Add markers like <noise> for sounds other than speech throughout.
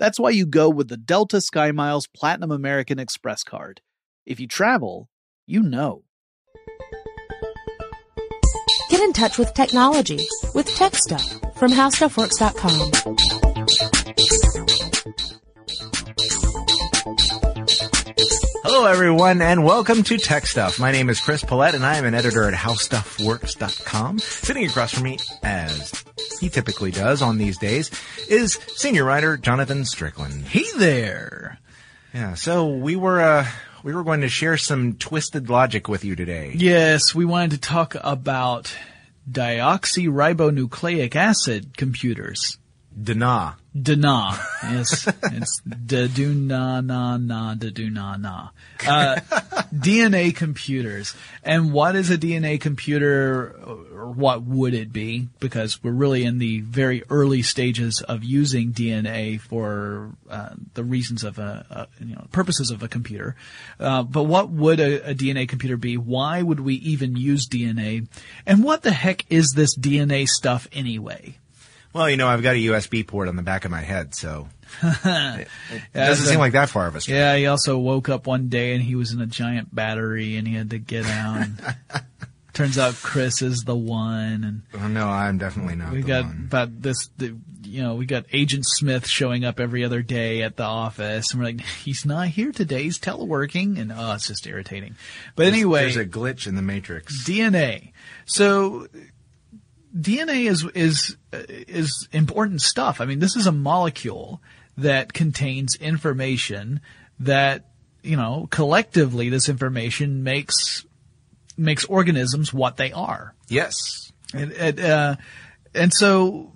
That's why you go with the Delta SkyMiles Platinum American Express card. If you travel, you know. Get in touch with technology with Tech Stuff from HowStuffWorks.com. Hello, everyone, and welcome to Tech Stuff. My name is Chris Pollette, and I am an editor at HowStuffWorks.com. Sitting across from me, as he typically does on these days, is senior writer Jonathan Strickland. Hey there. Yeah, so we were uh, we were going to share some twisted logic with you today. Yes, we wanted to talk about deoxyribonucleic acid computers. Dana. Dana. Yes, it's da do na na na da do na na. Uh, DNA computers. And what is a DNA computer, or what would it be? Because we're really in the very early stages of using DNA for uh, the reasons of a, a, you know purposes of a computer. Uh, but what would a, a DNA computer be? Why would we even use DNA? And what the heck is this DNA stuff anyway? Well, you know, I've got a USB port on the back of my head, so it, <laughs> it doesn't so- seem like that far of a stretch. Yeah, he also woke up one day and he was in a giant battery and he had to get out. <laughs> Turns out Chris is the one, and Oh, no, I'm definitely not. we got one. about this. The, you know, we got Agent Smith showing up every other day at the office, and we're like, <laughs> he's not here today. He's teleworking, and oh, it's just irritating. But anyway, there's a glitch in the matrix. DNA. So DNA is is is important stuff. I mean, this is a molecule that contains information that you know collectively this information makes makes organisms what they are. Yes. And, and, uh, and so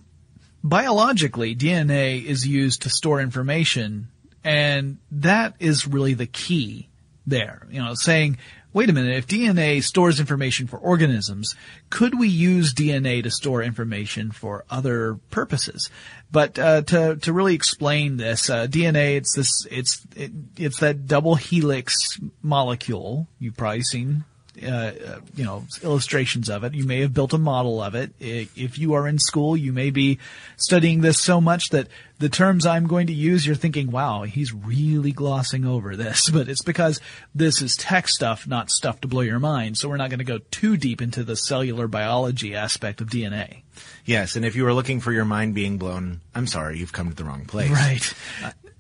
biologically, DNA is used to store information, and that is really the key there. You know, saying, wait a minute, if DNA stores information for organisms, could we use DNA to store information for other purposes? But uh, to to really explain this, uh, DNA it's this it's it, it's that double helix molecule. You've probably seen uh, uh, you know, illustrations of it. You may have built a model of it. If you are in school, you may be studying this so much that the terms I'm going to use, you're thinking, wow, he's really glossing over this. <laughs> But it's because this is tech stuff, not stuff to blow your mind. So we're not going to go too deep into the cellular biology aspect of DNA. Yes, and if you were looking for your mind being blown, I'm sorry, you've come to the wrong place. Right.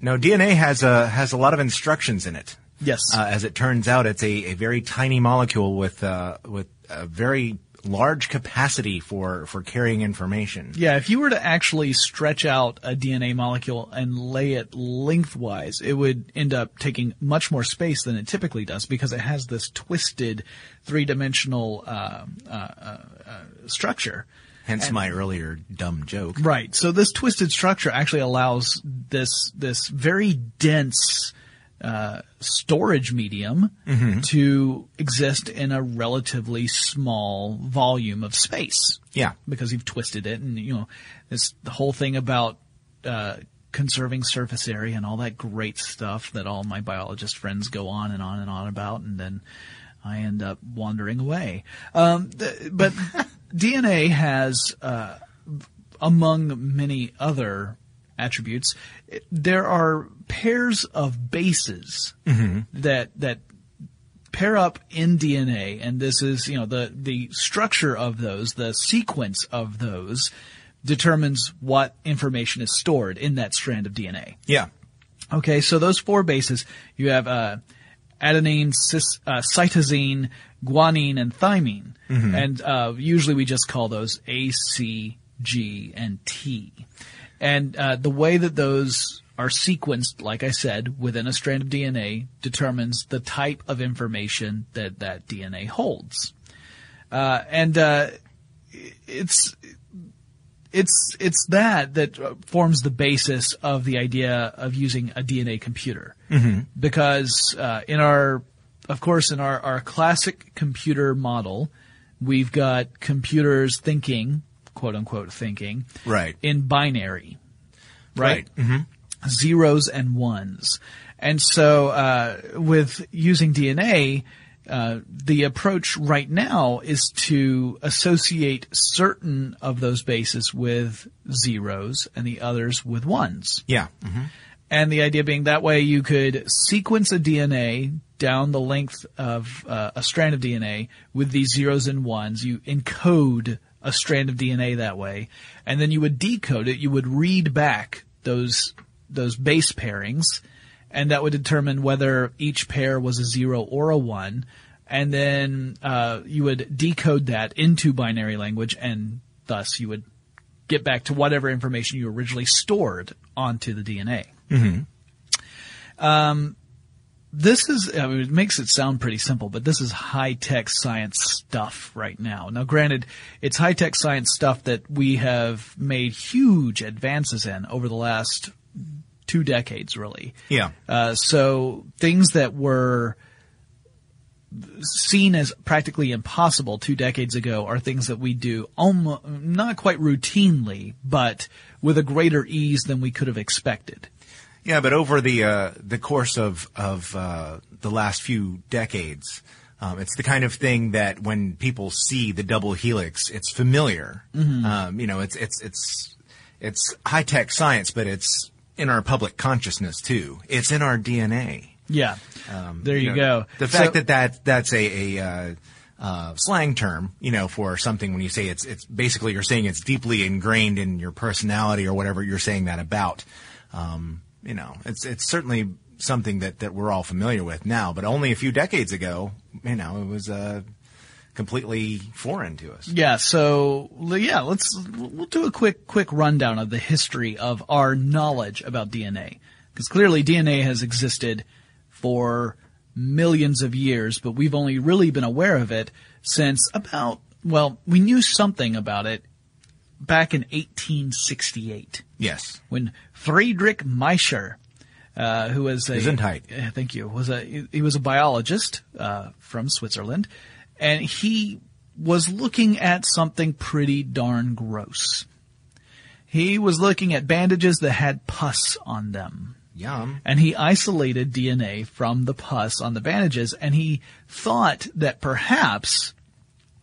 No, DNA has a has a lot of instructions in it. Yes. Uh, as it turns out, it's a, a very tiny molecule with uh, with a very large capacity for for carrying information. Yeah, if you were to actually stretch out a DNA molecule and lay it lengthwise, it would end up taking much more space than it typically does because it has this twisted three-dimensional uh, uh, uh, uh, structure. Hence my earlier dumb joke. Right. So this twisted structure actually allows this this very dense uh, storage medium to exist in a relatively small volume of space Yeah. because you've twisted it and you know this the whole thing about uh, conserving surface area and all that great stuff that all my biologist friends go on and on and on about and then I end up wandering away. Um, th- but <laughs> DNA has uh, among many other attributes there are pairs of bases that that pair up in DNA, and this is, you know, the, the structure of those, the sequence of those determines what information is stored in that strand of DNA. Yeah. Okay, so those four bases, you have, uh, adenine, cis, uh, cytosine, guanine, and thymine. And, uh, usually we just call those A, C, G, and T. And, uh, the way that those are sequenced, like I said, within a strand of DNA determines the type of information that that DNA holds. Uh, and, uh, it's, it's it's that that forms the basis of the idea of using a DNA computer. Mm-hmm. Because uh, in our, of course, in our, our classic computer model, we've got computers thinking, quote unquote, thinking, Right. in binary, right? Mm-hmm. Zeros and ones. And so, uh, with using DNA, uh, the approach right now is to associate certain of those bases with zeros and the others with ones. Yeah. hmm And the idea being that way you could sequence a DNA down the length of uh, a strand of DNA with these zeros and ones. You encode a strand of DNA that way, and then you would decode it. You would read back those those base pairings, and that would determine whether each pair was a zero or a one. And then uh, you would decode that into binary language, and thus you would get back to whatever information you originally stored onto the DNA. Um, this is, I mean, it makes it sound pretty simple, but this is high tech science stuff right now. Now, granted, it's high tech science stuff that we have made huge advances in over the last two decades, really. Yeah. Uh, so things that were seen as practically impossible two decades ago are things that we do almost, not quite routinely, but with a greater ease than we could have expected. Yeah, but over the uh, the course of of uh, the last few decades, um, it's the kind of thing that when people see the double helix, it's familiar. Um, you know, it's it's it's it's high tech science, but it's in our public consciousness too. It's in our DNA. Yeah. there you, know, go. The So- fact that that that's a, a uh, uh, slang term, you know, for something when you say it's it's basically you're saying it's deeply ingrained in your personality or whatever you're saying that about. Um, you know, it's it's certainly something that that we're all familiar with now, but only a few decades ago, you know, it was uh, completely foreign to us. Yeah, so yeah, let's we'll do a quick quick rundown of the history of our knowledge about DNA because clearly DNA has existed for millions of years, but we've only really been aware of it since about well, we knew something about it back in 1868 Yes. when Friedrich Miescher, uh, who was a Gesundheit. uh, thank you, was a he was a biologist uh, from Switzerland, and he was looking at something pretty darn gross. He was looking at bandages that had pus on them. Yum. and he isolated DNA from the pus on the bandages, and he thought that perhaps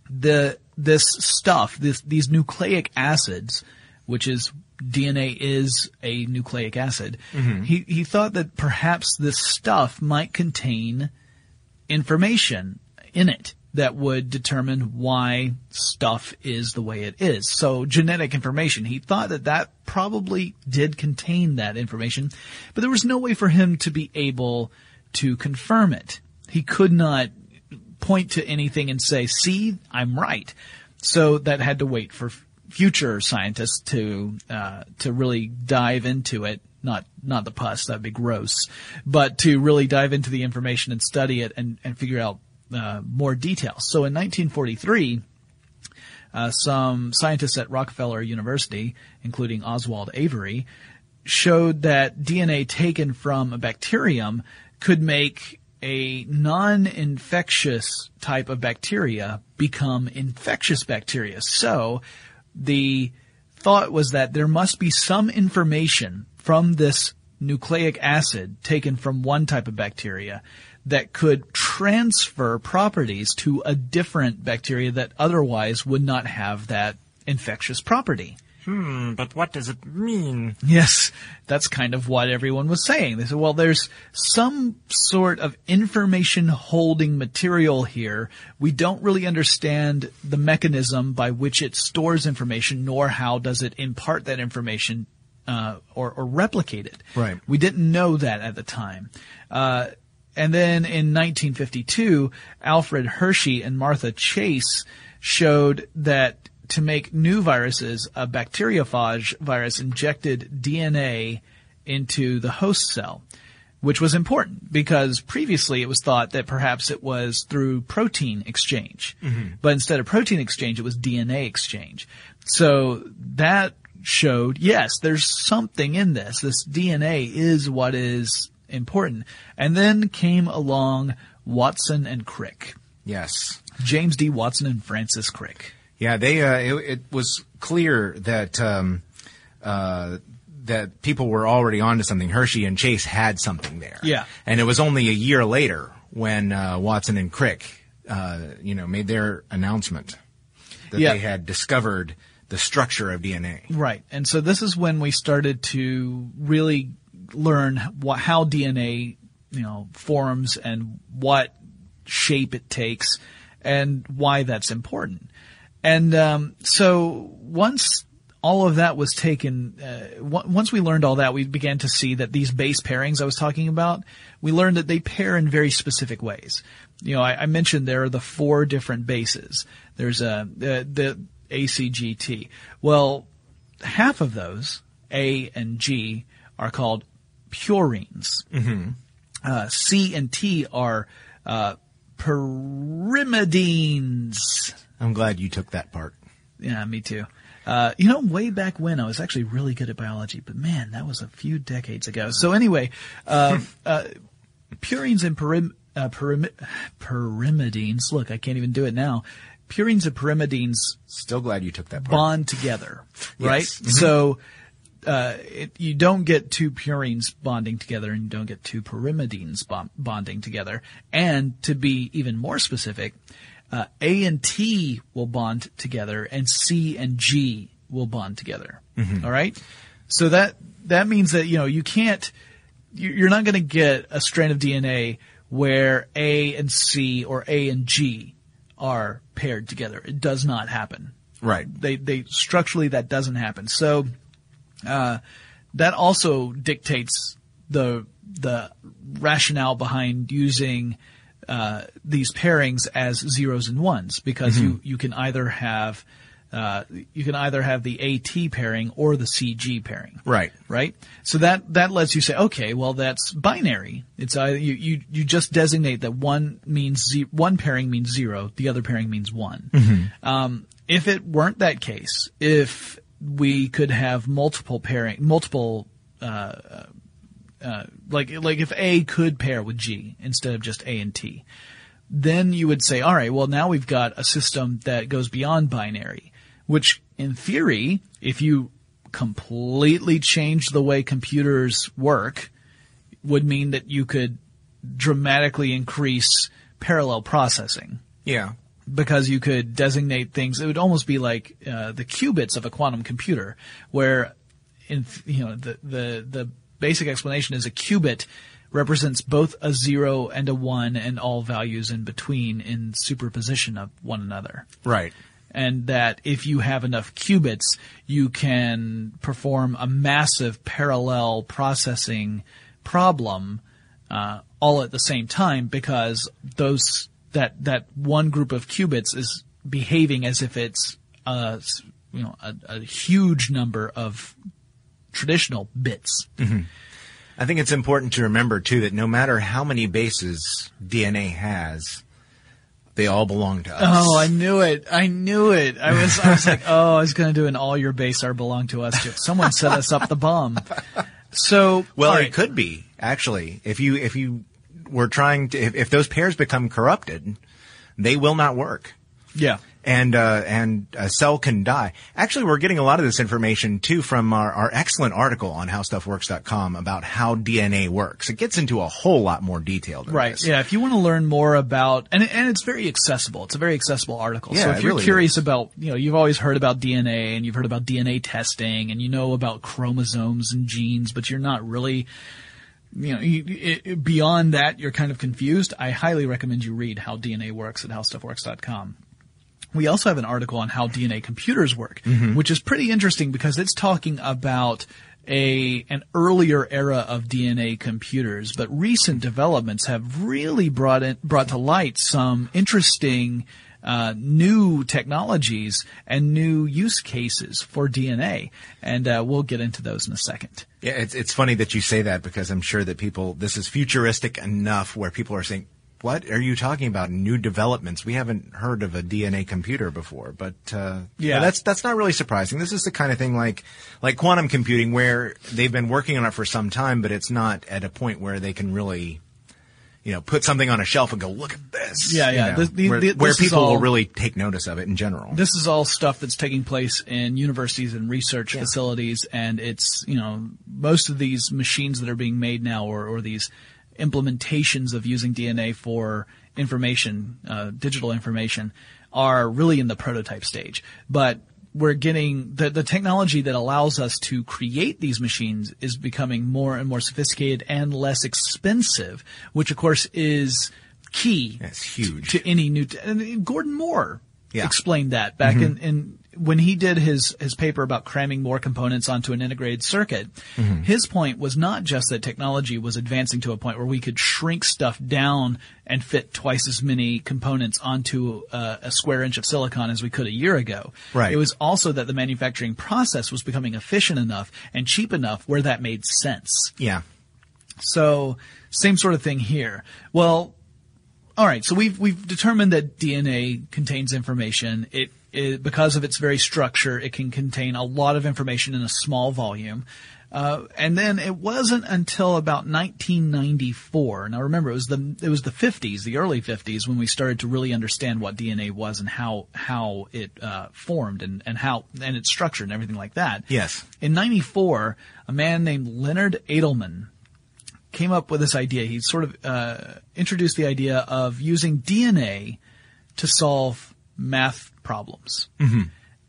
the this stuff, this these nucleic acids, which is DNA is a nucleic acid. Mm-hmm. He he thought that perhaps this stuff might contain information in it that would determine why stuff is the way it is. So genetic information. He thought that that probably did contain that information, but there was no way for him to be able to confirm it. He could not point to anything and say, see, I'm right. So that had to wait for future scientists to, uh, to really dive into it. Not, not the pus, that'd be gross, but to really dive into the information and study it and, and figure out, uh, more details. So in 1943, uh, some scientists at Rockefeller University, including Oswald Avery, showed that DNA taken from a bacterium could make a non-infectious type of bacteria become infectious bacteria. So the thought was that there must be some information from this nucleic acid taken from one type of bacteria that could transfer properties to a different bacteria that otherwise would not have that infectious property. Hmm, but what does it mean? Yes, that's kind of what everyone was saying. They said, well, there's some sort of information holding material here. We don't really understand the mechanism by which it stores information, nor how does it impart that information uh, or, or replicate it. Right. We didn't know that at the time. Uh, and then in 1952, Alfred Hershey and Martha Chase showed that to make new viruses, a bacteriophage virus injected DNA into the host cell, which was important because previously it was thought that perhaps it was through protein exchange. Mm-hmm. But instead of protein exchange, it was DNA exchange. So that showed, yes, there's something in this. This DNA is what is important. And then came along Watson and Crick. Yes. James D. Watson and Francis Crick. Yeah, they. Uh, it, it was clear that um, uh, that people were already onto something. Hershey and Chase had something there. Yeah. and it was only a year later when uh, Watson and Crick, uh, you know, made their announcement that Yeah. they had discovered the structure of DNA. Right. And so this is when we started to really learn what, how DNA, you know, forms and what shape it takes and why that's important. And um, so once all of that was taken, uh, w- once we learned all that, we began to see that these base pairings I was talking about, we learned that they pair in very specific ways. You know, I, I mentioned there are the four different bases. There's a the, the ACGT. Well, half of those, A and G, are called purines. Uh, C and T are uh, pyrimidines. I'm glad you took that part. Yeah, me too. Uh, you know, way back when I was actually really good at biology, but man, that was a few decades ago. So anyway, uh, <laughs> uh, purines and pyrim, uh, pyrim, pyrimidines. Look, I can't even do it now. Purines and pyrimidines Still glad you took that part. bond together, right? Yes. Mhm. So uh, it, you don't get two purines bonding together, and you don't get two pyrimidines bond, bonding together. And to be even more specific, uh, A and T will bond together, and C and G will bond together. All right. So that that means that you know you can't you- you're not going to get a strand of DNA where A and C or A and G are paired together. It does not happen. Right. They they structurally that doesn't happen. So uh, that also dictates the the rationale behind using uh, these pairings as zeros and ones because you you can either have uh, you can either have the AT pairing or the CG pairing Right. right? So that that lets you say, okay, well that's binary. It's either you you, you just designate that one means ze- one pairing means zero, the other pairing means one. Um, if it weren't that case, if we could have multiple pairing, multiple uh, uh, like like if A could pair with G instead of just A and T, then you would say, all right, well now we've got a system that goes beyond binary, which in theory, if you completely change the way computers work, would mean that you could dramatically increase parallel processing Yeah. because you could designate things. It would almost be like uh, the qubits of a quantum computer, where in you know the the the basic explanation is a qubit represents both a zero and a one and all values in between in superposition of one another. Right. And that if you have enough qubits, you can perform a massive parallel processing problem uh, all at the same time because those that that one group of qubits is behaving as if it's a you know a, a huge number of traditional bits. Mm-hmm. I think it's important to remember too that no matter how many bases DNA has, they all belong to us. Oh, I knew it! I knew it! I was I was like, <laughs> oh, I was going to do an all your base are belong to us. joke. Someone set us up the bomb. So well, all it could be actually if you if you were trying to if, if those pairs become corrupted, they will not work. yeah. And uh, and a cell can die. Actually, we're getting a lot of this information too from our, our excellent article on HowStuffWorks.com about how DNA works. It gets into a whole lot more detail than Right. this. Yeah. If you want to learn more about, and and it's very accessible. It's a very accessible article. Yeah, so if you're really curious is. about, you know, you've always heard about DNA and you've heard about DNA testing and you know about chromosomes and genes, but you're not really, you know, you, it, it- beyond that, you're kind of confused. I highly recommend you read How DNA Works at HowStuffWorks.com. We also have an article on how DNA computers work, which is pretty interesting because it's talking about a an earlier era of DNA computers, but recent developments have really brought in, brought to light some interesting uh, new technologies and new use cases for DNA, and uh, we'll get into those in a second. Yeah, it's it's funny that you say that because I'm sure that people this is futuristic enough where people are saying, "What are you talking about? New developments? We haven't heard of a DNA computer before." But uh, Yeah. that's that's not really surprising. This is the kind of thing like like quantum computing where they've been working on it for some time, but it's not at a point where they can really. You know, put something on a shelf and go, look at this. Yeah, you yeah. know, This- the- where the- where people all- will really take notice of it in general. This is all stuff that's taking place in universities and research facilities, and it's you know most of these machines that are being made now, or, or these implementations of using DNA for information, uh, digital information, are really in the prototype stage. But we're getting the the technology that allows us to create these machines is becoming more and more sophisticated and less expensive, which of course is key That's huge. to any new. T- and Gordon Moore Yeah. explained that back in, in when he did his his paper about cramming more components onto an integrated circuit. Mm-hmm. His point was not just that technology was advancing to a point where we could shrink stuff down and fit twice as many components onto a, a square inch of silicon as we could a year ago. Right. It was also that the manufacturing process was becoming efficient enough and cheap enough where that made sense. yeah. So same sort of thing here. Well, all right. So we've we've determined that DNA contains information. It, it because of its very structure, it can contain a lot of information in a small volume. Uh, and then it wasn't until about 1994. Now remember, it was the it was the 50s, the early 50s, when we started to really understand what DNA was and how how it uh, formed and and how and its structure and everything like that. Yes. In '94, a man named Leonard Adleman came up with this idea. He sort of uh, introduced the idea of using DNA to solve math problems.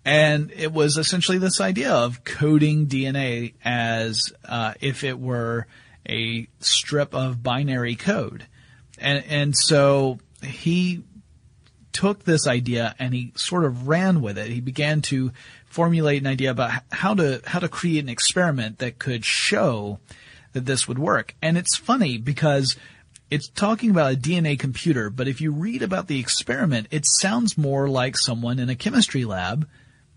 And it was essentially this idea of coding DNA as uh, if it were a strip of binary code. And, and so he took this idea and he sort of ran with it. He began to formulate an idea about how to how to create an experiment that could show that this would work. And it's funny because it's talking about a DNA computer, but if you read about the experiment, it sounds more like someone in a chemistry lab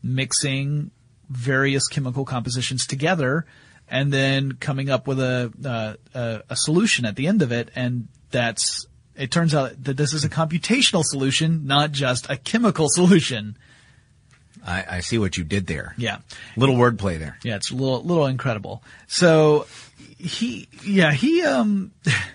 mixing various chemical compositions together and then coming up with a, uh, a a solution at the end of it and that's it turns out that this is a computational solution not just a chemical solution I, I see what you did there. yeah Little wordplay there. yeah it's a little little incredible so he yeah he um <laughs>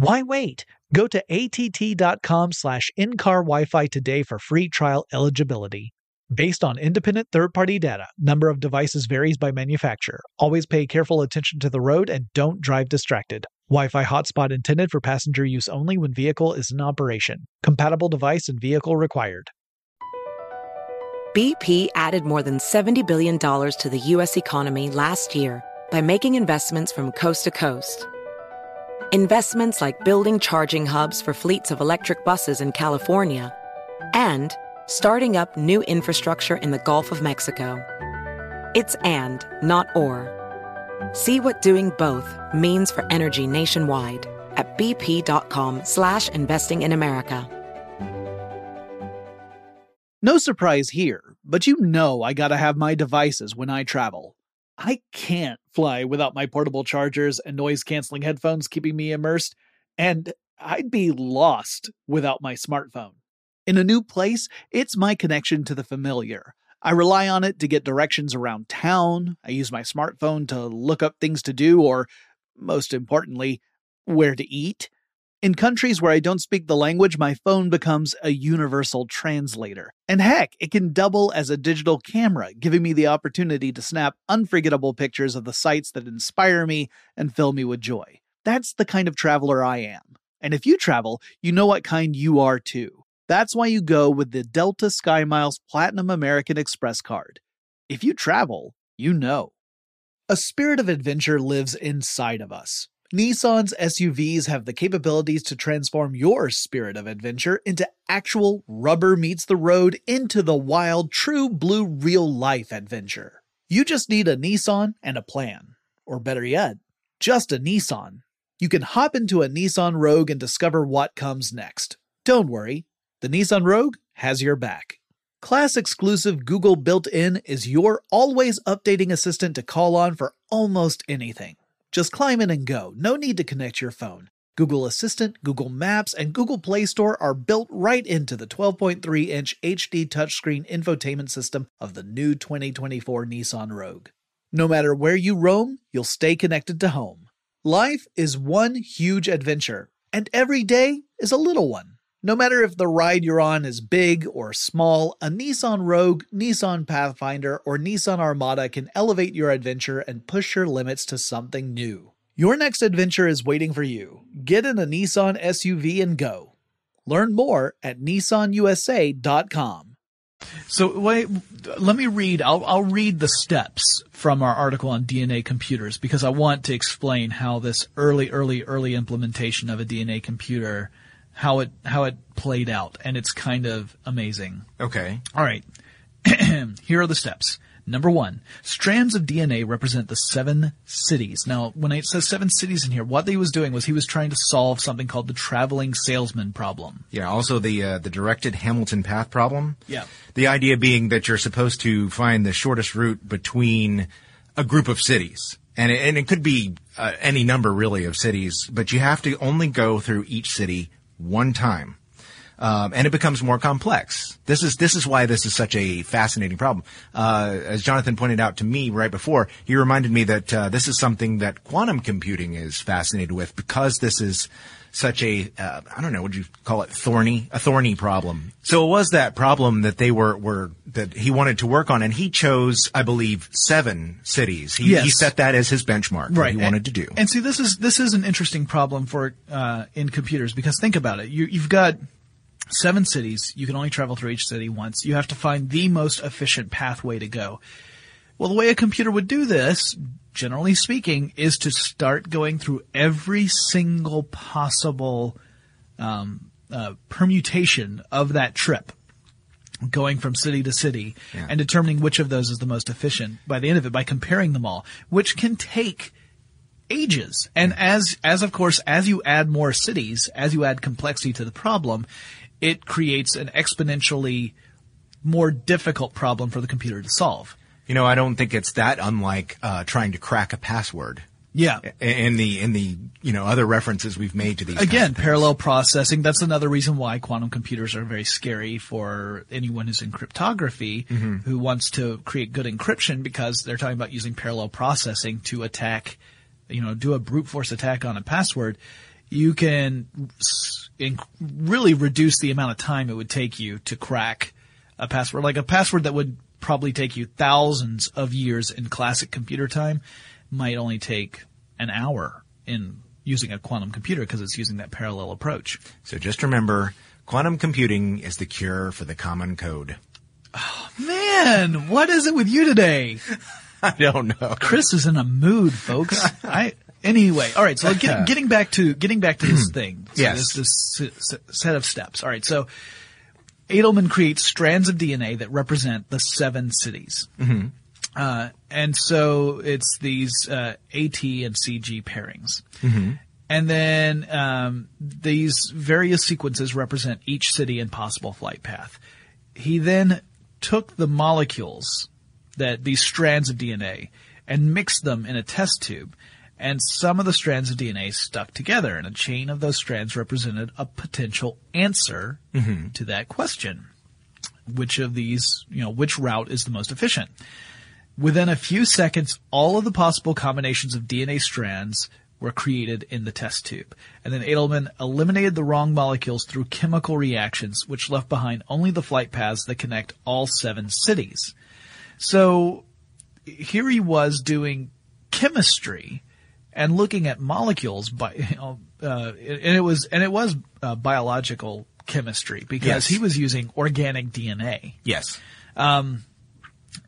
Why wait? Go to att.com slash in-car Wi-Fi today for free trial eligibility. Based on independent third-party data, number of devices varies by manufacturer. Always pay careful attention to the road and don't drive distracted. Wi-Fi hotspot intended for passenger use only when vehicle is in operation. Compatible device and vehicle required. BP added more than $70 billion to the U.S. economy last year by making investments from coast to coast. Investments like building charging hubs for fleets of electric buses in California and starting up new infrastructure in the Gulf of Mexico. It's and, not or. See what doing both means for energy nationwide at bp.com slash investing in America. No surprise here, but you know I gotta have my devices when I travel. I can't fly without my portable chargers and noise canceling headphones keeping me immersed, and I'd be lost without my smartphone. In a new place, it's my connection to the familiar. I rely on it to get directions around town. I use my smartphone to look up things to do, or, most importantly, where to eat. In countries where I don't speak the language, my phone becomes a universal translator. And heck, it can double as a digital camera, giving me the opportunity to snap unforgettable pictures of the sights that inspire me and fill me with joy. That's the kind of traveler I am. And if you travel, you know what kind you are too. That's why you go with the Delta SkyMiles Platinum American Express card. If you travel, you know. A spirit of adventure lives inside of us. Nissan's SUVs have the capabilities to transform your spirit of adventure into actual rubber meets the road into the wild, true blue, real life adventure. You just need a Nissan and a plan. Or better yet, just a Nissan. You can hop into a Nissan Rogue and discover what comes next. Don't worry, the Nissan Rogue has your back. Class exclusive Google built in is your always updating assistant to call on for almost anything. Just climb in and go. No need to connect your phone. Google Assistant, Google Maps, and Google Play Store are built right into the 12.3 inch HD touchscreen infotainment system of the new 2024 Nissan Rogue. No matter where you roam, you'll stay connected to home. Life is one huge adventure, and every day is a little one. No matter if the ride you're on is big or small, a Nissan Rogue, Nissan Pathfinder, or Nissan Armada can elevate your adventure and push your limits to something new. Your next adventure is waiting for you. Get in a Nissan SUV and go. Learn more at nissanusa.com. So wait, let me read. I'll I'll read the steps from our article on DNA computers because I want to explain how this early, early, early implementation of a DNA computer, how it how it played out, and it's kind of amazing. Okay. All right, <clears throat> here are the steps. Number one, strands of DNA represent the seven cities. Now, when it says seven cities in here, what he was doing was he was trying to solve something called the traveling salesman problem. Yeah. Also, the uh, the directed Hamilton path problem. Yeah. The idea being that you're supposed to find the shortest route between a group of cities, and it, and it could be uh, any number really of cities, but you have to only go through each city one time. Um, and it becomes more complex. This is this is why this is such a fascinating problem. Uh, as Jonathan pointed out to me right before, he reminded me that uh, this is something that quantum computing is fascinated with because this is such a uh, I don't know would you call it thorny a thorny problem. So it was that problem that they were were that he wanted to work on, and he chose I believe seven cities. He, Yes. he set that as his benchmark. Right. he and- wanted to do. And see, this is this is an interesting problem for uh, in computers because think about it. You, you've got seven cities. You can only travel through each city once. You have to find the most efficient pathway to go. Well, the way a computer would do this, generally speaking, is to start going through every single possible um, uh, permutation of that trip, going from city to city, Yeah. and determining which of those is the most efficient. By the end of it, by comparing them all, which can take ages. And as, as of course, as you add more cities, as you add complexity to the problem, it creates an exponentially more difficult problem for the computer to solve. You know, I don't think it's that unlike uh, trying to crack a password. Yeah. in the in the you know other references we've made to these Again, parallel processing. That's another reason why quantum computers are very scary for anyone who's in cryptography Mm-hmm. who wants to create good encryption because they're talking about using parallel processing to attack, you know, do a brute force attack on a password. You can really reduce the amount of time it would take you to crack a password. Like a password that would probably take you thousands of years in classic computer time might only take an hour in using a quantum computer because it's using that parallel approach. So just remember, quantum computing is the cure for the common code. Oh, man, what is it with you today? <laughs> I don't know. Chris is in a mood, folks. <laughs> I anyway. All right, so get, <laughs> getting back to getting back to this thing. So Yes. this, this set of steps. All right, so Adleman creates strands of DNA that represent the seven cities. Uh, and so it's these uh, AT and CG pairings. And then um, these various sequences represent each city and possible flight path. He then took the molecules that these strands of DNA and mixed them in a test tube. And some of the strands of DNA stuck together, and a chain of those strands represented a potential answer mm-hmm. to that question. Which of these, you know, which route is the most efficient? Within a few seconds, all of the possible combinations of DNA strands were created in the test tube. And then Adleman eliminated the wrong molecules through chemical reactions, which left behind only the flight paths that connect all seven cities. So here he was doing chemistry and looking at molecules by, you know, uh, and it was, and it was uh, biological chemistry because Yes. he was using organic DNA Yes.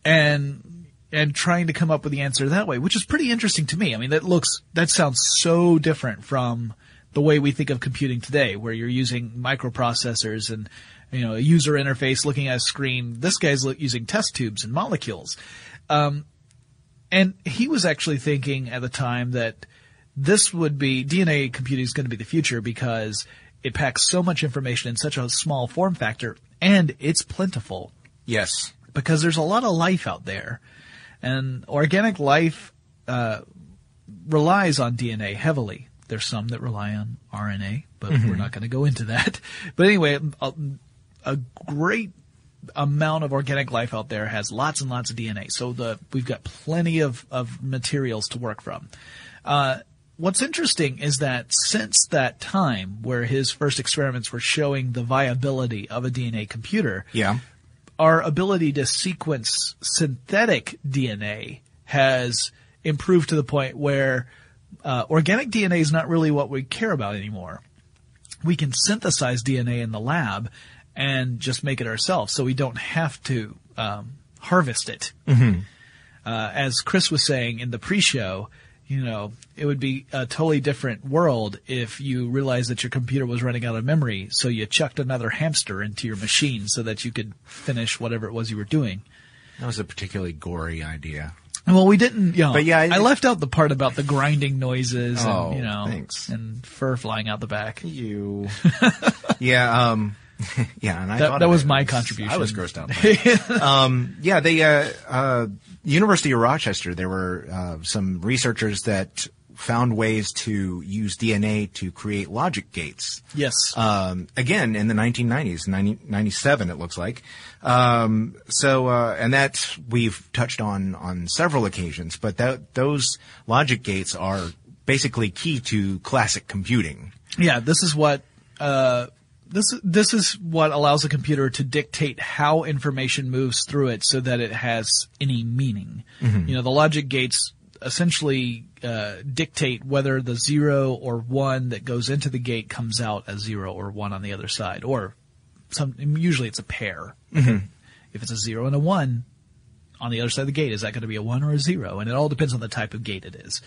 and and trying to come up with the answer that way, which is pretty interesting to me. I mean, that looks that sounds so different from the way we think of computing today, where you're using microprocessors and you know a user interface looking at a screen. This guy's using test tubes and molecules, um, and he was actually thinking at the time that this would be DNA computing is going to be the future because it packs so much information in such a small form factor, and it's plentiful Yes. because there's a lot of life out there, and organic life uh, relies on DNA heavily. There's some that rely on RNA, but we're not going to go into that. But anyway, a, a great amount of organic life out there has lots and lots of DNA. So the we've got plenty of of materials to work from. Uh, what's interesting is that since that time where his first experiments were showing the viability of a DNA computer, Yeah. our ability to sequence synthetic DNA has improved to the point where uh, organic DNA is not really what we care about anymore. We can synthesize DNA in the lab and just make it ourselves, so we don't have to um, harvest it. Uh, as Chris was saying in the pre-show, you know, it would be a totally different world if you realized that your computer was running out of memory, so you chucked another hamster into your machine so that you could finish whatever it was you were doing. That was a particularly gory idea. Well, we didn't, you know, But yeah, I, I- left out the part about the grinding noises Oh, and, you know, thanks. and fur flying out the back. You. <laughs> yeah. Um. <laughs> Yeah, and I That- that was my contribution. I was grossed out. <laughs> um. Yeah. They. Uh. uh University of Rochester. There were uh, some researchers that found ways to use DNA to create logic gates. Yes. um, again in the 1990s, 90, 97 it looks like. Um, so, uh, and that we've touched on on several occasions, but that those logic gates are basically key to classic computing. Yeah, this is what uh, this this is what allows a computer to dictate how information moves through it, so that it has any meaning. You know, the logic gates essentially uh, dictate whether the zero or one that goes into the gate comes out as zero or one on the other side, or some. Usually, it's a pair. If it's a zero and a one on the other side of the gate, is that going to be a one or a zero? And it all depends on the type of gate it is.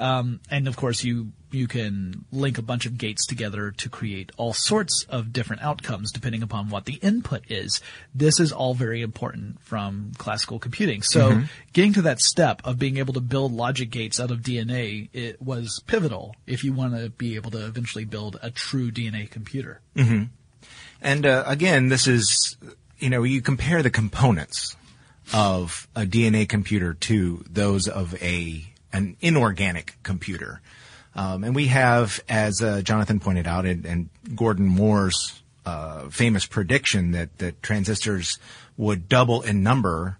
Um, and of course, you you can link a bunch of gates together to create all sorts of different outcomes depending upon what the input is. This is all very important from classical computing. So, getting to that step of being able to build logic gates out of DNA, it was pivotal if you want to be able to eventually build a true DNA computer. And uh, again, this is you know you compare the components of a DNA computer to those of a an inorganic computer. Um, and we have, as uh, Jonathan pointed out, and, and Gordon Moore's uh, famous prediction that, that transistors would double in number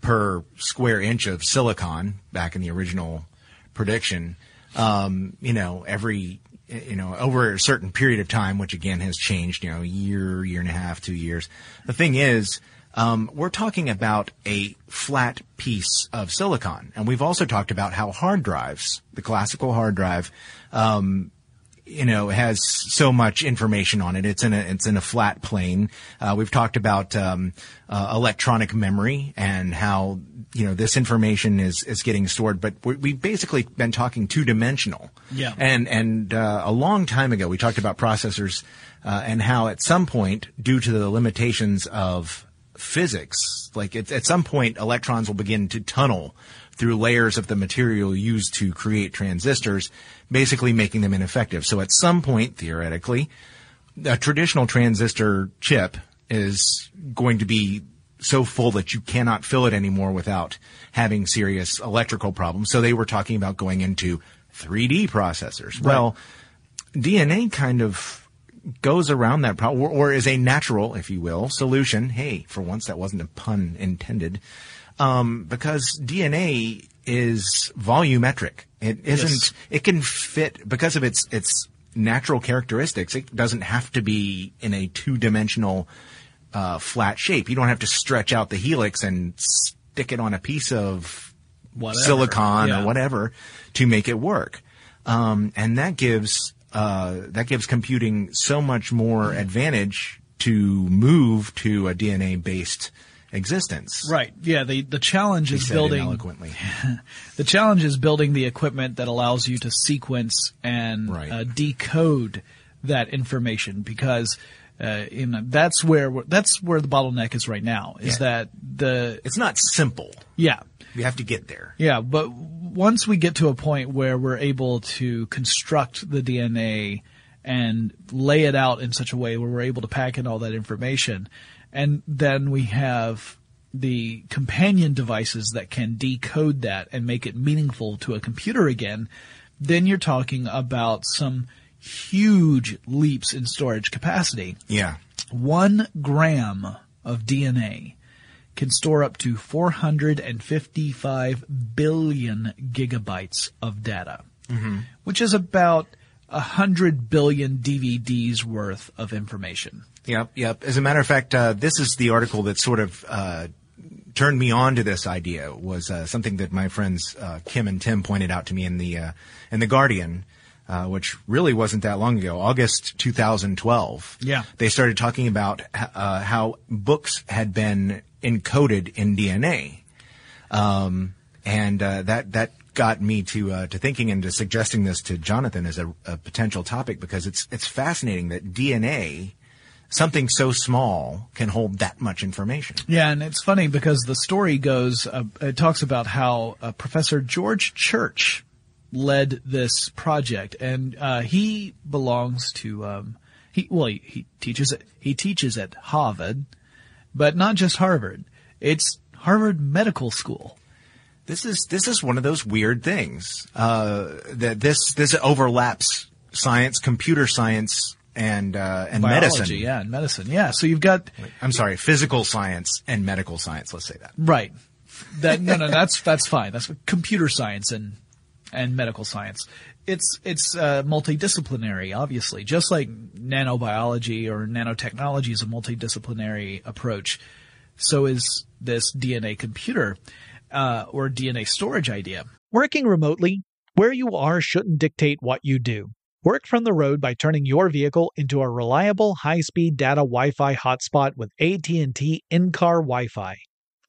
per square inch of silicon back in the original prediction. Um, you know, every you know over a certain period of time, which again has changed. You know, year, year and a half, two years. The thing is. Um, we're talking about a flat piece of silicon, and we've also talked about how hard drives, the classical hard drive, um, you know, has so much information on it. It's in a it's in a flat plane. Uh, we've talked about um, uh, electronic memory and how you know this information is is getting stored, but we have basically been talking two dimensional. Yeah. And and uh, a long time ago, we talked about processors uh, and how at some point, due to the limitations of physics, like at, at some point, electrons will begin to tunnel through layers of the material used to create transistors, basically making them ineffective. So at some point, theoretically, a traditional transistor chip is going to be so full that you cannot fill it anymore without having serious electrical problems. So they were talking about going into 3D processors. Right. Well, DNA kind of goes around that problem, or, or, is a natural, if you will, solution. Hey, for once that wasn't a pun intended um, because DNA is volumetric. It isn't. Yes. It can fit because of its its natural characteristics. It doesn't have to be in a two dimensional uh, flat shape. You don't have to stretch out the helix and stick it on a piece of whatever. silicon yeah. or whatever to make it work. Um, and that gives uh, that gives computing so much more advantage to move to a DNA based existence. Right. Yeah. The the challenge is building eloquently. <laughs> the challenge is building the equipment that allows you to sequence and right. uh, decode that information because. Uh, you know, that's where that's where the bottleneck is right now. Is yeah. that the it's not simple. Yeah, we have to get there. Yeah, but once we get to a point where we're able to construct the DNA and lay it out in such a way where we're able to pack in all that information, and then we have the companion devices that can decode that and make it meaningful to a computer again, then you're talking about some huge leaps in storage capacity. Yeah. One gram of DNA can store up to 455 billion gigabytes of data, mm-hmm. which is about 100 billion DVDs worth of information. Yep, yep. As a matter of fact, uh, this is the article that sort of uh, turned me on to this idea. Was uh, something that my friends uh, Kim and Tim pointed out to me in the uh, in the Guardian. Uh, which really wasn't that long ago, August 2012. Yeah. They started talking about how books had been encoded in DNA. Um, and that that got me to uh, to thinking and to suggesting this to Jonathan as a, a, potential topic because it's it's fascinating that DNA something so small can hold that much information. Yeah, and it's funny because the story goes, uh, it talks about how uh, Professor George Church led this project, and uh, he belongs to, um, he well, he, he teaches at, he teaches at Harvard, but not just Harvard. It's Harvard Medical School. This is this is one of those weird things uh, that this this overlaps science, computer science, and uh, and Biology, medicine. Yeah, and medicine. Yeah. So you've got. I'm sorry, physical science and medical science. Let's say that. Right. That no no that's that's fine. That's computer science and and medical science. It's it's uh, multidisciplinary, obviously, just like nanobiology or nanotechnology is a multidisciplinary approach. So is this DNA computer uh, or DNA storage idea. Working remotely, where you are shouldn't dictate what you do. Work from the road by turning your vehicle into a reliable high-speed data Wi-Fi hotspot with AT&T in-car Wi-Fi.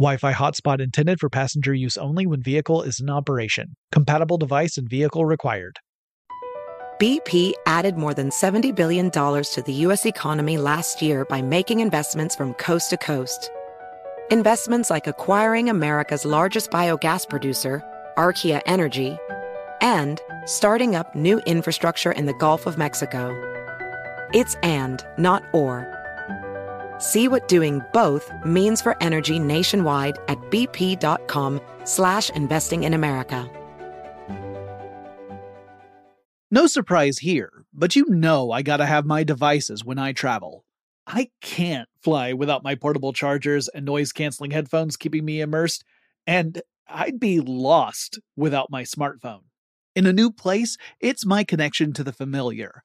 Wi Fi hotspot intended for passenger use only when vehicle is in operation. Compatible device and vehicle required. BP added more than $70 billion to the U.S. economy last year by making investments from coast to coast. Investments like acquiring America's largest biogas producer, Archaea Energy, and starting up new infrastructure in the Gulf of Mexico. It's and, not or. See what doing both means for energy nationwide at bp.com slash investing in America. No surprise here, but you know I gotta have my devices when I travel. I can't fly without my portable chargers and noise canceling headphones keeping me immersed, and I'd be lost without my smartphone. In a new place, it's my connection to the familiar.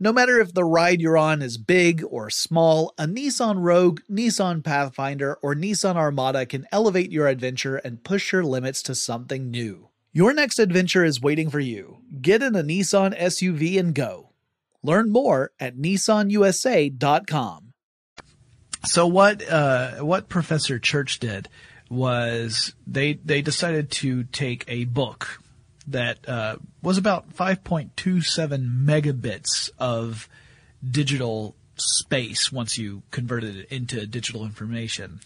No matter if the ride you're on is big or small, a Nissan Rogue, Nissan Pathfinder, or Nissan Armada can elevate your adventure and push your limits to something new. Your next adventure is waiting for you. Get in a Nissan SUV and go. Learn more at nissanusa.com. So what uh, what Professor Church did was they they decided to take a book that uh, was about 5.27 megabits of digital space once you converted it into digital information,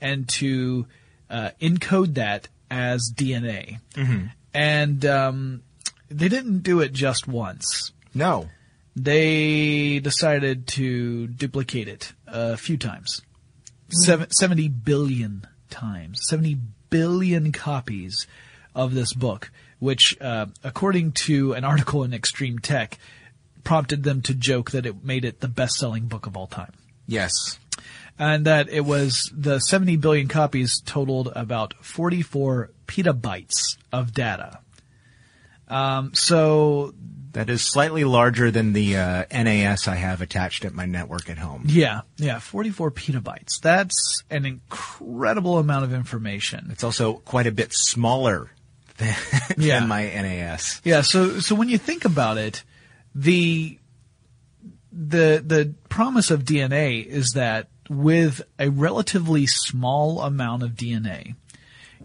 and to uh, encode that as DNA. And um, they didn't do it just once. No. They decided to duplicate it a few times. Seven, 70 billion times. 70 billion copies of this book, which, uh, according to an article in Extreme Tech, prompted them to joke that it made it the best selling book of all time. Yes. And that it was the 70 billion copies totaled about 44 petabytes of data. Um, so That is slightly larger than the uh, NAS I have attached at my network at home. Yeah, yeah, 44 petabytes. That's an incredible amount of information. It's also quite a bit smaller <laughs> than, Yeah. than my NAS. Yeah, so so when you think about it, the the the promise of DNA is that with a relatively small amount of DNA,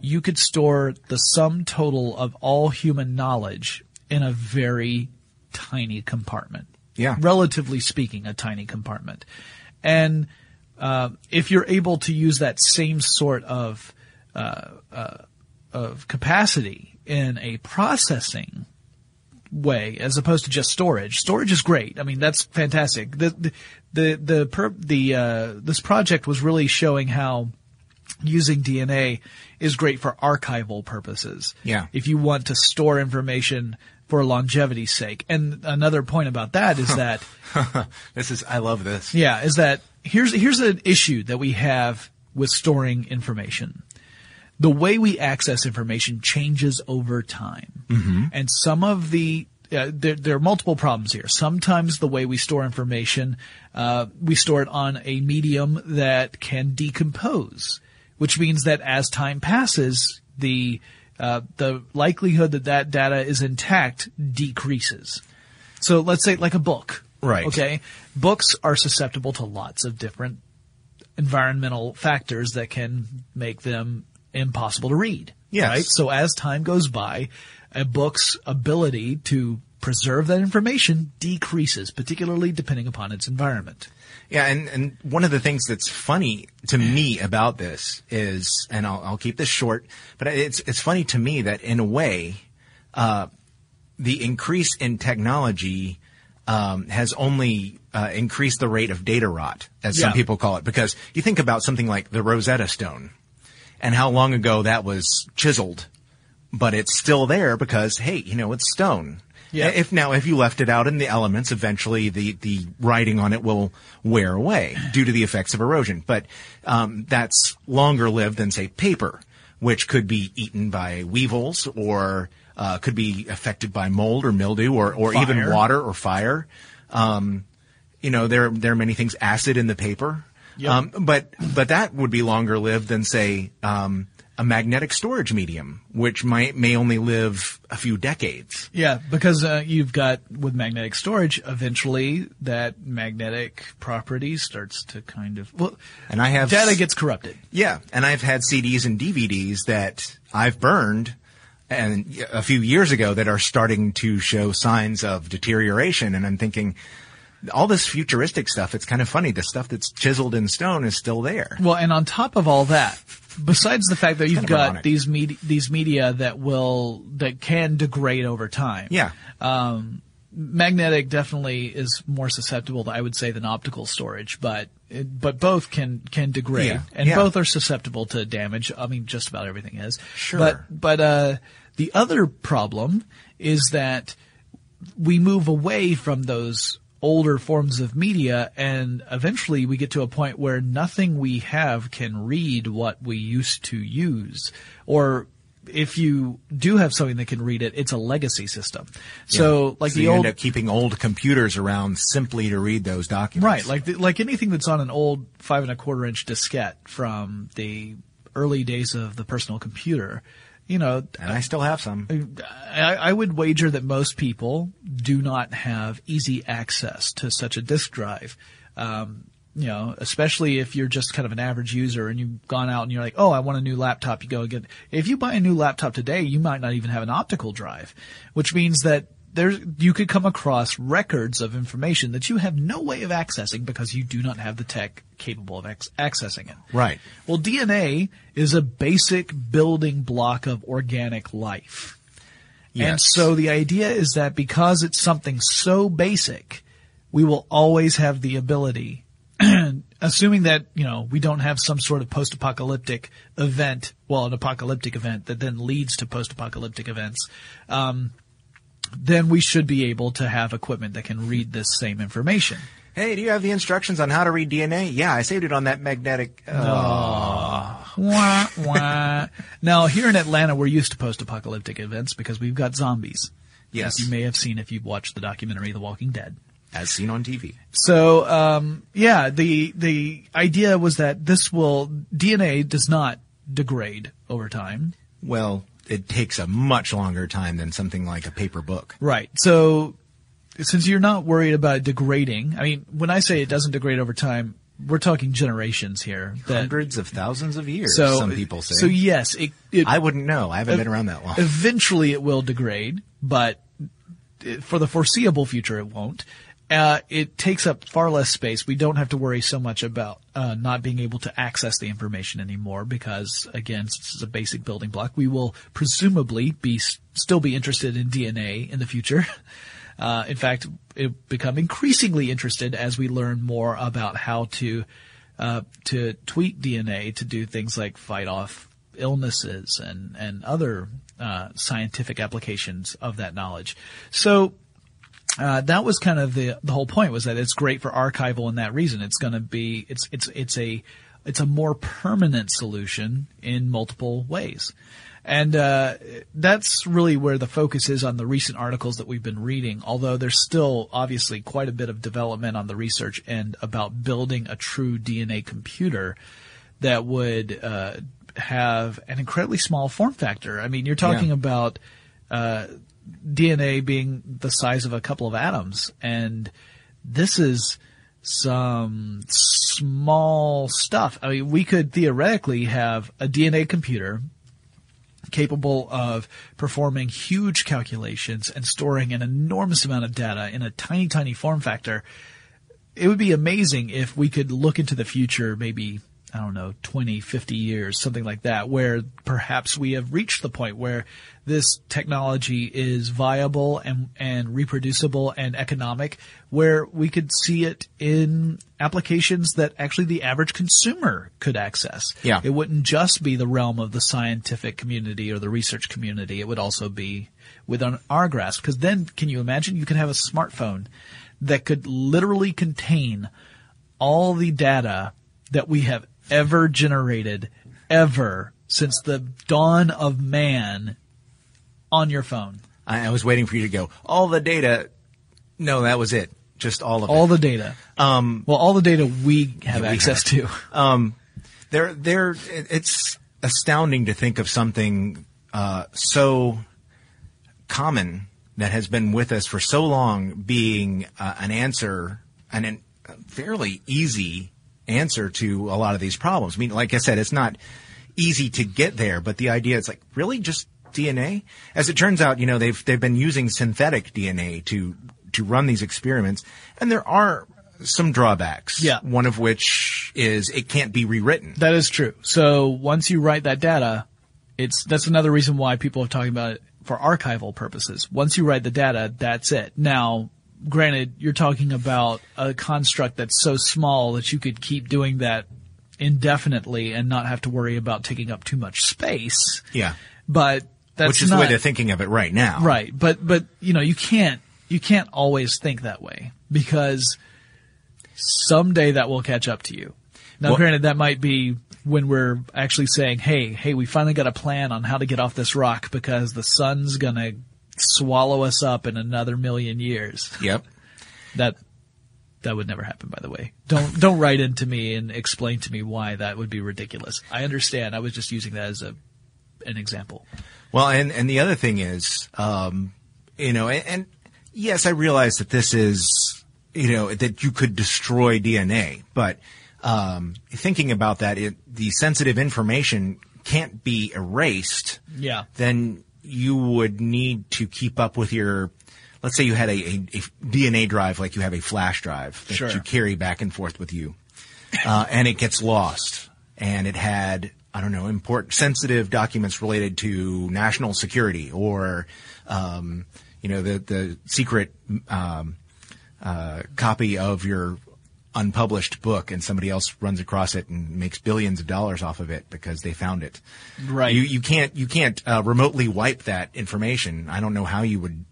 you could store the sum total of all human knowledge in a very tiny compartment. Yeah. Relatively speaking, a tiny compartment. And uh, if you're able to use that same sort of uh, uh, of capacity in a processing way as opposed to just storage. Storage is great. I mean, that's fantastic. The the the the, per, the uh, this project was really showing how using DNA is great for archival purposes. Yeah. If you want to store information for longevity's sake. And another point about that is that <laughs> This is, I love this. yeah, is that here's here's an issue that we have with storing information. The way we access information changes over time, and some of the uh, there, there are multiple problems here. Sometimes the way we store information, uh, we store it on a medium that can decompose, which means that as time passes, the uh, the likelihood that that data is intact decreases. So let's say like a book. Right. Okay. Books are susceptible to lots of different environmental factors that can make them impossible to read. Yes. Right. So as time goes by, a book's ability to preserve that information decreases, particularly depending upon its environment. Yeah, and, and one of the things that's funny to me about this is, and I'll, I'll keep this short, but it's it's funny to me that in a way, uh, the increase in technology um, has only uh, increased the rate of data rot, as some people call it, because you think about something like the Rosetta Stone, and how long ago that was chiseled, but it's still there because hey, you know it's stone. Yeah. If now, if you left it out in the elements, eventually the, the writing on it will wear away due to the effects of erosion. But um, that's longer lived than say paper, which could be eaten by weevils or uh, could be affected by mold or mildew or, or even water or fire. Um, you know, there there are many things acid in the paper. Yep. Um, but but that would be longer lived than say um, a magnetic storage medium, which might may only live a few decades. Yeah, because uh, you've got with magnetic storage, eventually that magnetic property starts to kind of well, And I have data gets corrupted. Yeah, and I've had CDs and DVDs that I've burned and a few years ago that are starting to show signs of deterioration and I'm thinking all this futuristic stuff, it's kind of funny. The stuff that's chiseled in stone is still there. Well, and on top of all that, besides the fact that you've kind of got ironic. these med- these media that will that can degrade over time. Yeah. Um, magnetic definitely is more susceptible, I would say, than optical storage, but but both can can degrade, Yeah. and Yeah. both are susceptible to damage. I mean, just about everything is. Sure. But but uh, the other problem is that we move away from those older forms of media and eventually we get to a point where nothing we have can read what we used to use or if you do have something that can read it, it's a legacy system. So, like so the you old, end up keeping old computers around simply to read those documents. right? Like the, like anything that's on an old five and a quarter inch diskette from the early days of the personal computer. You know, and I still have some. I, I would wager that most people do not have easy access to such a disk drive. Um, you know, especially if you're just kind of an average user and you've gone out and you're like, oh, I want a new laptop. You go get. If you buy a new laptop today, you might not even have an optical drive, which means that there's you could come across records of information that you have no way of accessing because you do not have the tech capable of ex- accessing it. Right. Well, DNA is a basic building block of organic life. And so the idea is that because it's something so basic, we will always have the ability, <clears throat> assuming that, you know, we don't have some sort of post-apocalyptic event, well, an apocalyptic event that then leads to post-apocalyptic events, um, then we should be able to have equipment that can read this same information. Hey, do you have the instructions on how to read DNA? Yeah, I saved it on that magnetic. Uh, Wah, wah. now, here in Atlanta, we're used to post-apocalyptic events because we've got zombies. Yes. As you may have seen if you've watched the documentary The Walking Dead. as seen on TV. So, um, yeah, the, the idea was that this will, DNA does not degrade over time. Well, it takes a much longer time than something like a paper book. Right. So, since you're not worried about degrading, I mean, when I say it doesn't degrade over time, we're talking generations here. That, Hundreds of thousands of years, so, some people say. So yes, it, it I wouldn't know. I haven't been around that long. Eventually it will degrade, but eh, for the foreseeable future it won't. Uh, it takes up far less space. We don't have to worry so much about uh, not being able to access the information anymore because, again, since it's a basic building block, we will presumably be still be interested in DNA in the future. <laughs> Uh, in fact, it become increasingly interested as we learn more about how to uh, to tweak DNA to do things like fight off illnesses and and other uh, scientific applications of that knowledge. So uh, that was kind of the the whole point was that it's great for archival in that reason. It's going to be it's it's it's a it's a more permanent solution in multiple ways. And uh, that's really where the focus is on the recent articles that we've been reading. Although there's still obviously quite a bit of development on the research end about building a true DNA computer that would uh, have an incredibly small form factor. I mean, you're talking Yeah. about uh, DNA being the size of a couple of atoms, and this is some small stuff. I mean, we could theoretically have a DNA computer capable of performing huge calculations and storing an enormous amount of data in a tiny, tiny form factor. It would be amazing if we could look into the future, maybe, I don't know, 20, 50 years, something like that, where perhaps we have reached the point where this technology is viable and, and reproducible and economic, where we could see it in applications that actually the average consumer could access. Yeah. It wouldn't just be the realm of the scientific community or the research community. It would also be within our grasp. Because then, can you imagine? You could have a smartphone that could literally contain all the data that we have ever generated, ever since the dawn of man on your phone. I, I was waiting for you to go. All the data. No, that was it. Just all of All it. the data. Um, well, all the data we have we access to. They're, they're, it's astounding to think of something, uh, so common that has been with us for so long being uh, an answer, and an, a fairly easy answer to a lot of these problems. I mean, like I said, it's not easy to get there, but the idea is like, really just DNA? As it turns out, you know, they've, they've been using synthetic DNA to, to run these experiments, and there are some drawbacks. Yeah. One of which is it can't be rewritten. That is true. So once you write that data, it's that's another reason why people are talking about it for archival purposes. Once you write the data, that's it. Now, granted, you're talking about a construct that's so small that you could keep doing that indefinitely and not have to worry about taking up too much space. Yeah. But that's Which is not, the way they're thinking of it right now. Right, but but you know you can't you can't always think that way because someday that will catch up to you. Now, Well- granted, that might be when we're actually saying, "Hey, hey, we finally got a plan on how to get off this rock because the sun's gonna swallow us up in another million years." Yep. That that would never happen, by the way. Don't don't write into me and explain to me why that would be ridiculous. I understand. I was just using that as a an example. Well, and, and the other thing is, um, you know, and, and yes, I realize that this is, you know, that you could destroy DNA, but, um, thinking about that, it, the sensitive information can't be erased. Yeah. Then you would need to keep up with your, let's say you had a, a, a DNA drive like you have a flash drive that Sure. you carry back and forth with you. Uh, and it gets lost and it had, I don't know, important, sensitive documents related to national security or, um, you know, the, the secret, um, uh, copy of your unpublished book and somebody else runs across it and makes billions of dollars off of it because they found it. Right. You, you can't, you can't, uh, remotely wipe that information. I don't know how you would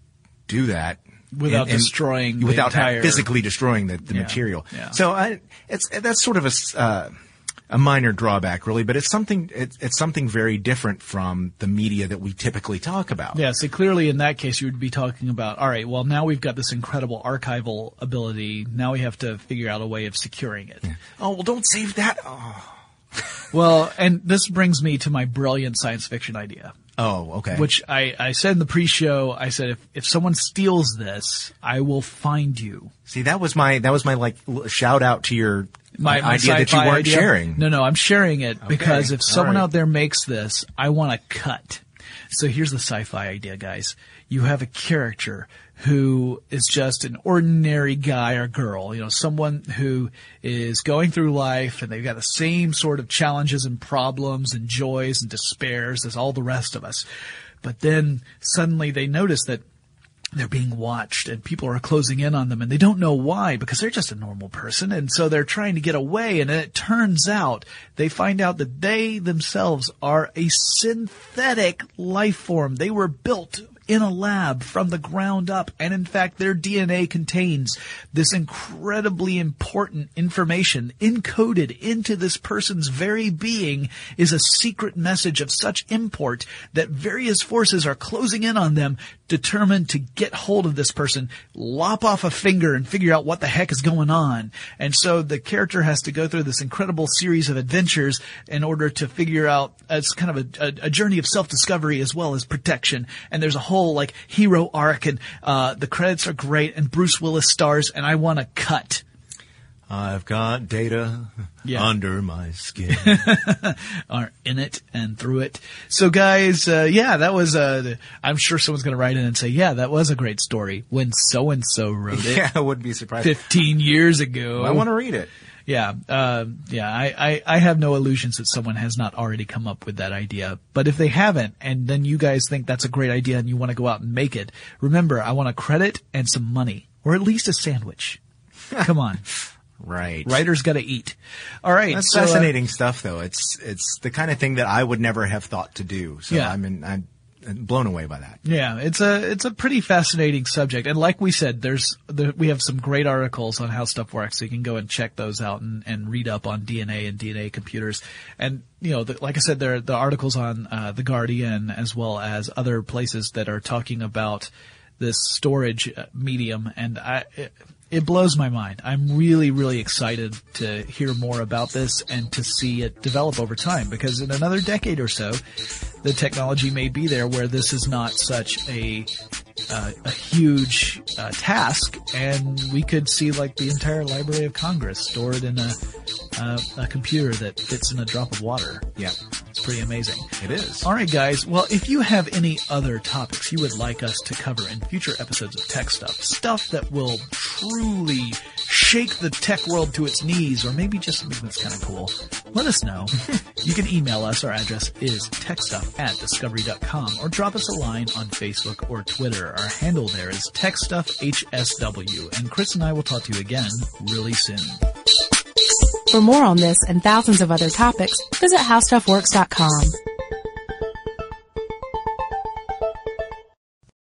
do that. Without destroying without entire- physically destroying the, the Yeah, material. yeah. So I, it's that's sort of a uh, a minor drawback, really, but it's something it's, it's something very different from the media that we typically talk about. Yeah, so clearly in that case you would be talking about, all right, well now we've got this incredible archival ability. Now we have to figure out a way of securing it. Oh well, don't save that. Oh, Well, and this brings me to my brilliant science fiction idea, oh okay. which I, I said in the pre-show, I said if, if someone steals this, I will find you. see that was my that was my like shout out to your My, my idea that you weren't idea. sharing. No, no, I'm sharing it because if someone right. out there makes this, I want to cut. So here's the sci-fi idea, guys. You have a character who is just an ordinary guy or girl, you know, someone who is going through life and they've got the same sort of challenges and problems and joys and despairs as all the rest of us. But then suddenly they notice that they're being watched and people are closing in on them and they don't know why because they're just a normal person and so they're trying to get away and it turns out they find out that they themselves are a synthetic life form. They were built in a lab from the ground up. And in fact, their DNA contains this incredibly important information encoded into this person's very being is a secret message of such import that various forces are closing in on them, determined to get hold of this person, lop off a finger and figure out what the heck is going on. And so the character has to go through this incredible series of adventures in order to figure out, it's kind of a, a, a journey of self-discovery as well as protection. And there's a whole like hero arc and, uh, the credits are great and Bruce Willis stars and I want to cut. I've got data Yeah. under my skin. <laughs> are in it and through it. So guys, uh, yeah, that was, uh, I'm sure someone's going to write in and say, yeah, that was a great story when so and so wrote it <laughs> yeah, I wouldn't be surprised. 15 years ago. I want to read it. Yeah, uh, yeah. I, I, I have no illusions that someone has not already come up with that idea. But if they haven't, and then you guys think that's a great idea and you want to go out and make it, remember, I want a credit and some money, or at least a sandwich. <laughs> Come on, Right. writers got to eat. All right, That's so, uh, fascinating stuff, though. It's it's the kind of thing that I would never have thought to do. So Yeah. I'm in, I'm blown away by that. Yeah, it's a it's a pretty fascinating subject, and like we said, there's there, we have some great articles on how stuff works, so you can go and check those out and, and read up on DNA and DNA computers. And you know, the, like I said, there are the articles on uh, the Guardian as well as other places that are talking about this storage uh, medium, and I. It, it blows my mind. I'm really, really excited to hear more about this and to see it develop over time because in another decade or so, the technology may be there where this is not such a uh, a huge uh, task, and we could see like the entire Library of Congress stored in a uh, a computer that fits in a drop of water. Yeah, It's pretty amazing. it is. All right, guys. Well, if you have any other topics you would like us to cover in future episodes of Tech Stuff, stuff that will truly shake the tech world to its knees, or maybe just something that's kind of cool, let us know. <laughs> you can email us. Our address is techstuff at discovery.com, or drop us a line on Facebook or Twitter. Our handle there is techstuffhsw, and Chris and I will talk to you again really soon. For more on this and thousands of other topics, visit howstuffworks.com.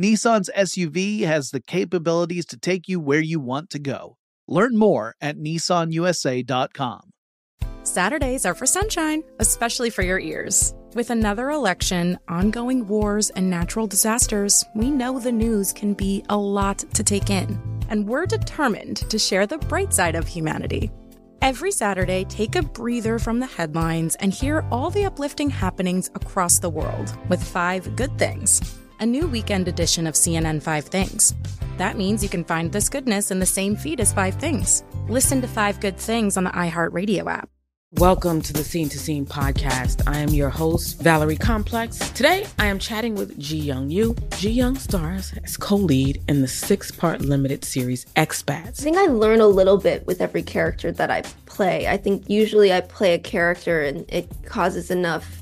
Nissan's SUV has the capabilities to take you where you want to go. Learn more at nissanusa.com. Saturdays are for sunshine, especially for your ears. With another election, ongoing wars, and natural disasters, we know the news can be a lot to take in. And we're determined to share the bright side of humanity. Every Saturday, take a breather from the headlines and hear all the uplifting happenings across the world with Five Good Things, a new weekend edition of CNN Five Things. That means you can find this goodness in the same feed as Five Things. Listen to Five Good Things on the iHeartRadio app. Welcome to the Scene to Scene podcast. I am your host, Valerie Complex. Today, I am chatting with Ji Young Yoo. Ji Young stars as co lead in the six part limited series Expats. I think I learn a little bit with every character that I play. I think usually I play a character and it causes enough